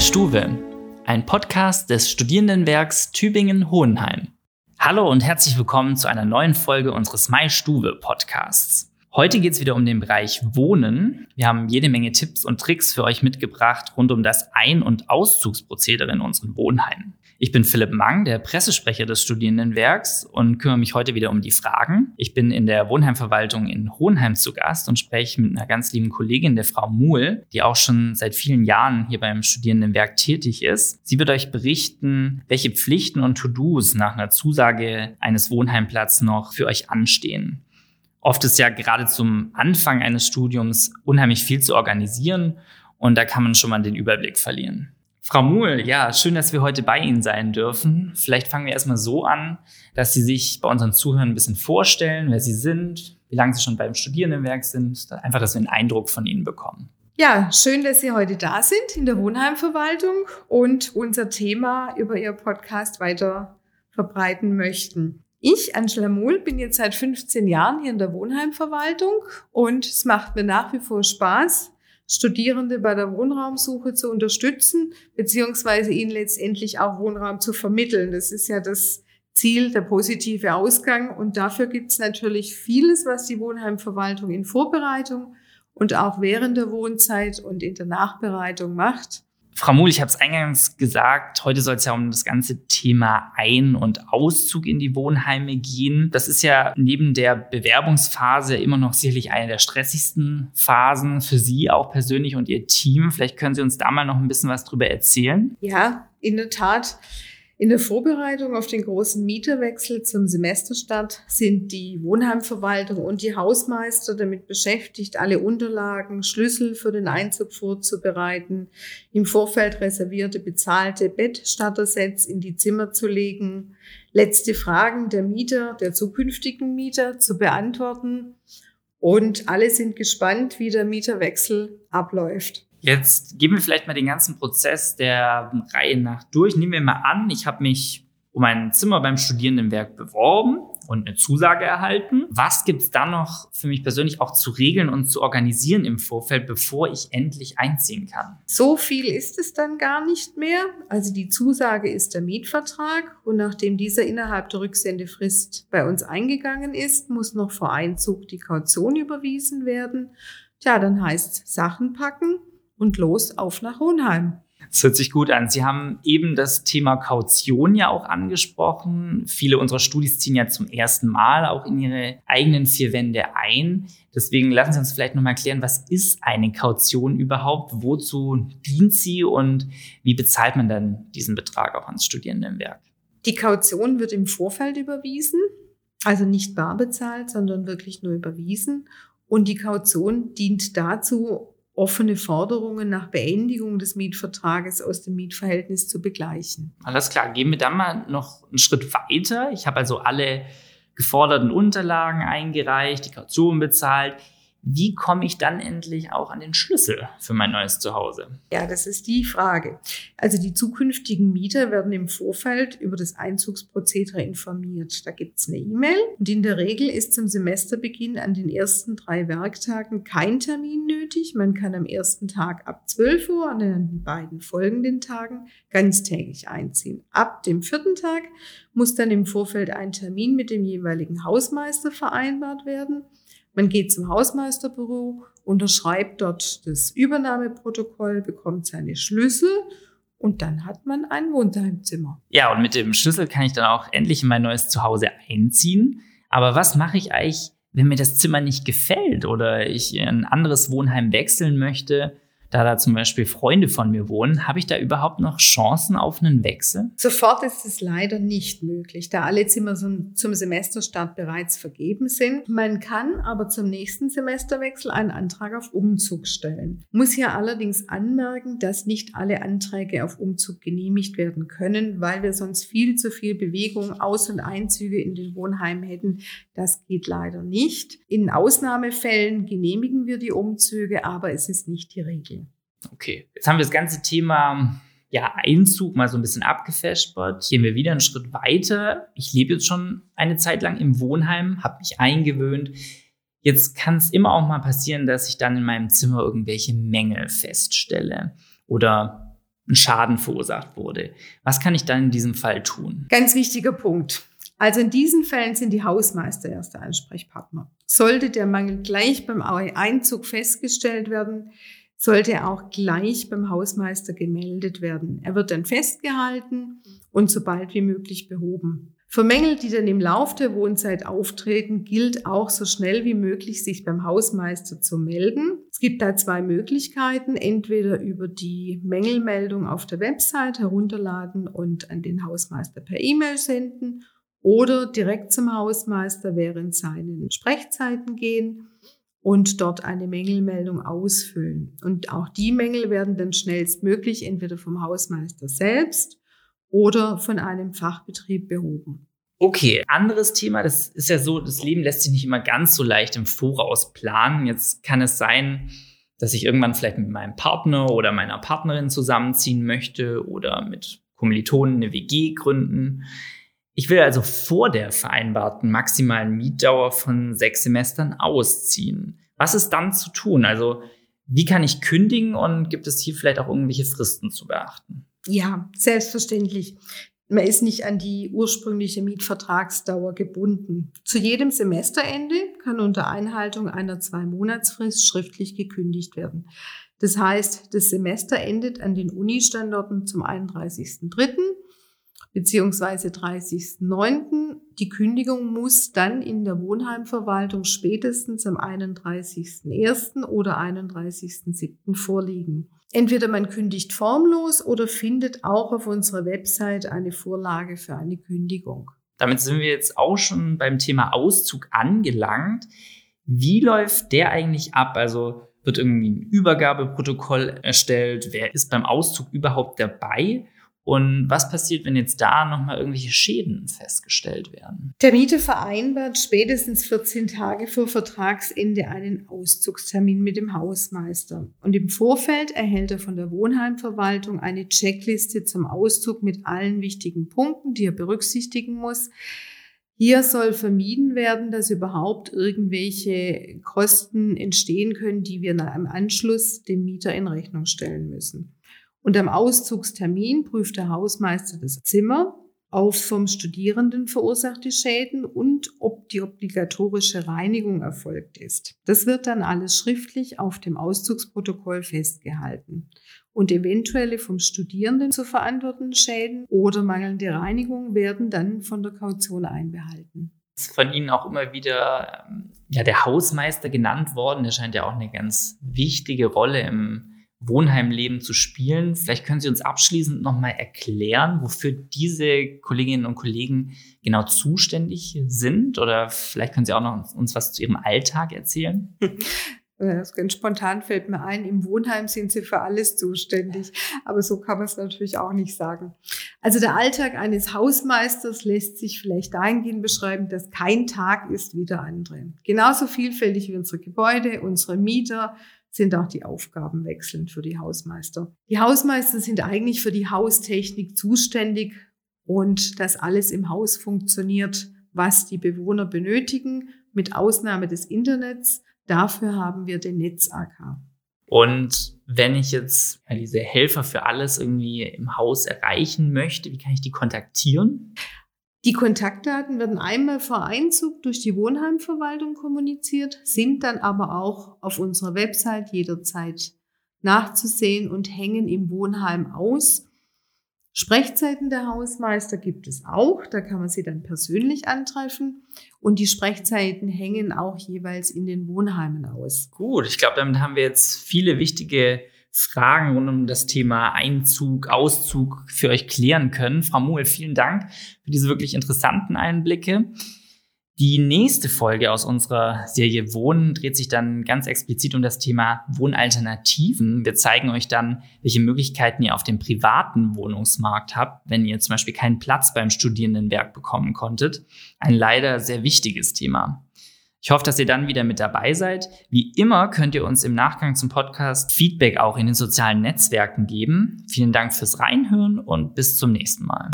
Stuwe, ein Podcast des Studierendenwerks Tübingen-Hohenheim. Hallo und herzlich willkommen zu einer neuen Folge unseres Mai Stuwe Podcasts. Heute geht es wieder um den Bereich Wohnen. Wir haben jede Menge Tipps und Tricks für euch mitgebracht rund um das Ein- und Auszugsprozedere in unseren Wohnheimen. Ich bin Philipp Mang, der Pressesprecher des Studierendenwerks und kümmere mich heute wieder um die Fragen. Ich bin in der Wohnheimverwaltung in Hohenheim zu Gast und spreche mit einer ganz lieben Kollegin, der Frau Muhl, die auch schon seit vielen Jahren hier beim Studierendenwerk tätig ist. Sie wird euch berichten, welche Pflichten und To-Dos nach einer Zusage eines Wohnheimplatzes noch für euch anstehen. Oft ist ja gerade zum Anfang eines Studiums unheimlich viel zu organisieren und da kann man schon mal den Überblick verlieren. Frau Muhl, ja, schön, dass wir heute bei Ihnen sein dürfen. Vielleicht fangen wir erstmal so an, dass Sie sich bei unseren Zuhörern ein bisschen vorstellen, wer Sie sind, wie lange Sie schon beim Studierendenwerk sind, einfach, dass wir einen Eindruck von Ihnen bekommen. Ja, schön, dass Sie heute da sind in der Wohnheimverwaltung und unser Thema über Ihr Podcast weiter verbreiten möchten. Ich, Angela Mohl, bin jetzt seit 15 Jahren hier in der Wohnheimverwaltung und es macht mir nach wie vor Spaß, Studierende bei der Wohnraumsuche zu unterstützen, beziehungsweise ihnen letztendlich auch Wohnraum zu vermitteln. Das ist ja das Ziel, der positive Ausgang. Und dafür gibt es natürlich vieles, was die Wohnheimverwaltung in Vorbereitung und auch während der Wohnzeit und in der Nachbereitung macht. Frau Muhl, ich habe es eingangs gesagt, heute soll es ja um das ganze Thema Ein- und Auszug in die Wohnheime gehen. Das ist ja neben der Bewerbungsphase immer noch sicherlich eine der stressigsten Phasen für Sie auch persönlich und Ihr Team. Vielleicht können Sie uns da mal noch ein bisschen was drüber erzählen. Ja, in der Tat. In der Vorbereitung auf den großen Mieterwechsel zum Semesterstart sind die Wohnheimverwaltung und die Hausmeister damit beschäftigt, alle Unterlagen, Schlüssel für den Einzug vorzubereiten, im Vorfeld reservierte bezahlte Bettstattersets in die Zimmer zu legen, letzte Fragen der Mieter, der zukünftigen Mieter zu beantworten. Und alle sind gespannt, wie der Mieterwechsel abläuft. Jetzt gehen wir vielleicht mal den ganzen Prozess der Reihe nach durch. Nehmen wir mal an, ich habe mich um ein Zimmer beim Studierendenwerk beworben und eine Zusage erhalten. Was gibt's dann noch für mich persönlich auch zu regeln und zu organisieren im Vorfeld, bevor ich endlich einziehen kann? So viel ist es dann gar nicht mehr. Also die Zusage ist der Mietvertrag und nachdem dieser innerhalb der Rücksendefrist bei uns eingegangen ist, muss noch vor Einzug die Kaution überwiesen werden. Tja, dann heißt Sachen packen und los auf nach Hohenheim. Das hört sich gut an. Sie haben eben das Thema Kaution ja auch angesprochen. Viele unserer Studis ziehen ja zum ersten Mal auch in ihre eigenen vier Wände ein. Deswegen lassen Sie uns vielleicht nochmal erklären, was ist eine Kaution überhaupt? Wozu dient sie und wie bezahlt man dann diesen Betrag auch ans Studierendenwerk? Die Kaution wird im Vorfeld überwiesen, also nicht bar bezahlt, sondern wirklich nur überwiesen. Und die Kaution dient dazu, offene Forderungen nach Beendigung des Mietvertrages aus dem Mietverhältnis zu begleichen. Alles klar, gehen wir dann mal noch einen Schritt weiter. Ich habe also alle geforderten Unterlagen eingereicht, die Kaution bezahlt. Wie komme ich dann endlich auch an den Schlüssel für mein neues Zuhause? Ja, das ist die Frage. Also die zukünftigen Mieter werden im Vorfeld über das Einzugsprozedere informiert. Da gibt es eine E-Mail und in der Regel ist zum Semesterbeginn an den ersten drei Werktagen kein Termin nötig. Man kann am ersten Tag ab 12 Uhr, an den beiden folgenden Tagen ganztägig einziehen. Ab dem vierten Tag muss dann im Vorfeld ein Termin mit dem jeweiligen Hausmeister vereinbart werden. Man geht zum Hausmeisterbüro, unterschreibt dort das Übernahmeprotokoll, bekommt seine Schlüssel und dann hat man ein Wohnheimzimmer. Ja, und mit dem Schlüssel kann ich dann auch endlich in mein neues Zuhause einziehen. Aber was mache ich eigentlich, wenn mir das Zimmer nicht gefällt oder ich in ein anderes Wohnheim wechseln möchte? Da da zum Beispiel Freunde von mir wohnen, habe ich da überhaupt noch Chancen auf einen Wechsel? Sofort ist es leider nicht möglich, da alle Zimmer zum Semesterstart bereits vergeben sind. Man kann aber zum nächsten Semesterwechsel einen Antrag auf Umzug stellen. Muss hier allerdings anmerken, dass nicht alle Anträge auf Umzug genehmigt werden können, weil wir sonst viel zu viel Bewegung, Aus- und Einzüge in den Wohnheim hätten. Das geht leider nicht. In Ausnahmefällen genehmigen wir die Umzüge, aber es ist nicht die Regel. Okay, jetzt haben wir das ganze Thema ja, Einzug mal so ein bisschen abgefespert. Gehen wir wieder einen Schritt weiter. Ich lebe jetzt schon eine Zeit lang im Wohnheim, habe mich eingewöhnt. Jetzt kann es immer auch mal passieren, dass ich dann in meinem Zimmer irgendwelche Mängel feststelle oder ein Schaden verursacht wurde. Was kann ich dann in diesem Fall tun? Ganz wichtiger Punkt. Also in diesen Fällen sind die Hausmeister erste Ansprechpartner. Sollte der Mangel gleich beim Einzug festgestellt werden, sollte auch gleich beim Hausmeister gemeldet werden. Er wird dann festgehalten und so bald wie möglich behoben. Für Mängel, die dann im Lauf der Wohnzeit auftreten, gilt auch so schnell wie möglich, sich beim Hausmeister zu melden. Es gibt da zwei Möglichkeiten. Entweder über die Mängelmeldung auf der Website herunterladen und an den Hausmeister per E-Mail senden oder direkt zum Hausmeister während seinen Sprechzeiten gehen und dort eine Mängelmeldung ausfüllen. Und auch die Mängel werden dann schnellstmöglich entweder vom Hausmeister selbst oder von einem Fachbetrieb behoben. Okay, anderes Thema, das ist ja so, das Leben lässt sich nicht immer ganz so leicht im Voraus planen. Jetzt kann es sein, dass ich irgendwann vielleicht mit meinem Partner oder meiner Partnerin zusammenziehen möchte oder mit Kommilitonen eine WG gründen. Ich will also vor der vereinbarten maximalen Mietdauer von sechs Semestern ausziehen. Was ist dann zu tun? Also wie kann ich kündigen und gibt es hier vielleicht auch irgendwelche Fristen zu beachten? Ja, selbstverständlich. Man ist nicht an die ursprüngliche Mietvertragsdauer gebunden. Zu jedem Semesterende kann unter Einhaltung einer Zwei-Monats-Frist schriftlich gekündigt werden. Das heißt, das Semester endet an den Uni-Standorten zum 31.03. beziehungsweise 30.09. Die Kündigung muss dann in der Wohnheimverwaltung spätestens am 31.01. oder 31.07. vorliegen. Entweder man kündigt formlos oder findet auch auf unserer Website eine Vorlage für eine Kündigung. Damit sind wir jetzt auch schon beim Thema Auszug angelangt. Wie läuft der eigentlich ab? Also wird irgendwie ein Übergabeprotokoll erstellt? Wer ist beim Auszug überhaupt dabei? Und was passiert, wenn jetzt da nochmal irgendwelche Schäden festgestellt werden? Der Mieter vereinbart spätestens 14 Tage vor Vertragsende einen Auszugstermin mit dem Hausmeister. Und im Vorfeld erhält er von der Wohnheimverwaltung eine Checkliste zum Auszug mit allen wichtigen Punkten, die er berücksichtigen muss. Hier soll vermieden werden, dass überhaupt irgendwelche Kosten entstehen können, die wir im Anschluss dem Mieter in Rechnung stellen müssen. Und am Auszugstermin prüft der Hausmeister das Zimmer auf vom Studierenden verursachte Schäden und ob die obligatorische Reinigung erfolgt ist. Das wird dann alles schriftlich auf dem Auszugsprotokoll festgehalten. Und eventuelle vom Studierenden zu verantwortenden Schäden oder mangelnde Reinigung werden dann von der Kaution einbehalten. Ist von Ihnen auch immer wieder ähm, ja, der Hausmeister genannt worden. Der scheint ja auch eine ganz wichtige Rolle im Wohnheimleben zu spielen. Vielleicht können Sie uns abschließend nochmal erklären, wofür diese Kolleginnen und Kollegen genau zuständig sind oder vielleicht können Sie auch noch uns was zu Ihrem Alltag erzählen. Ganz spontan fällt mir ein, im Wohnheim sind sie für alles zuständig. Aber so kann man es natürlich auch nicht sagen. Also der Alltag eines Hausmeisters lässt sich vielleicht dahingehend beschreiben, dass kein Tag ist wie der andere. Genauso vielfältig wie unsere Gebäude, unsere Mieter, sind auch die Aufgaben wechselnd für die Hausmeister. Die Hausmeister sind eigentlich für die Haustechnik zuständig und dass alles im Haus funktioniert, was die Bewohner benötigen, mit Ausnahme des Internets. Dafür haben wir den Netz-AK. Und wenn ich jetzt diese Helfer für alles irgendwie im Haus erreichen möchte, wie kann ich die kontaktieren? Die Kontaktdaten werden einmal vor Einzug durch die Wohnheimverwaltung kommuniziert, sind dann aber auch auf unserer Website jederzeit nachzusehen und hängen im Wohnheim aus. Sprechzeiten der Hausmeister gibt es auch, da kann man sie dann persönlich antreffen und die Sprechzeiten hängen auch jeweils in den Wohnheimen aus. Gut, ich glaube, damit haben wir jetzt viele wichtige Fragen rund um das Thema Einzug, Auszug für euch klären können. Frau Muhl, vielen Dank für diese wirklich interessanten Einblicke. Die nächste Folge aus unserer Serie Wohnen dreht sich dann ganz explizit um das Thema Wohnalternativen. Wir zeigen euch dann, welche Möglichkeiten ihr auf dem privaten Wohnungsmarkt habt, wenn ihr zum Beispiel keinen Platz beim Studierendenwerk bekommen konntet. Ein leider sehr wichtiges Thema. Ich hoffe, dass ihr dann wieder mit dabei seid. Wie immer könnt ihr uns im Nachgang zum Podcast Feedback auch in den sozialen Netzwerken geben. Vielen Dank fürs Reinhören und bis zum nächsten Mal.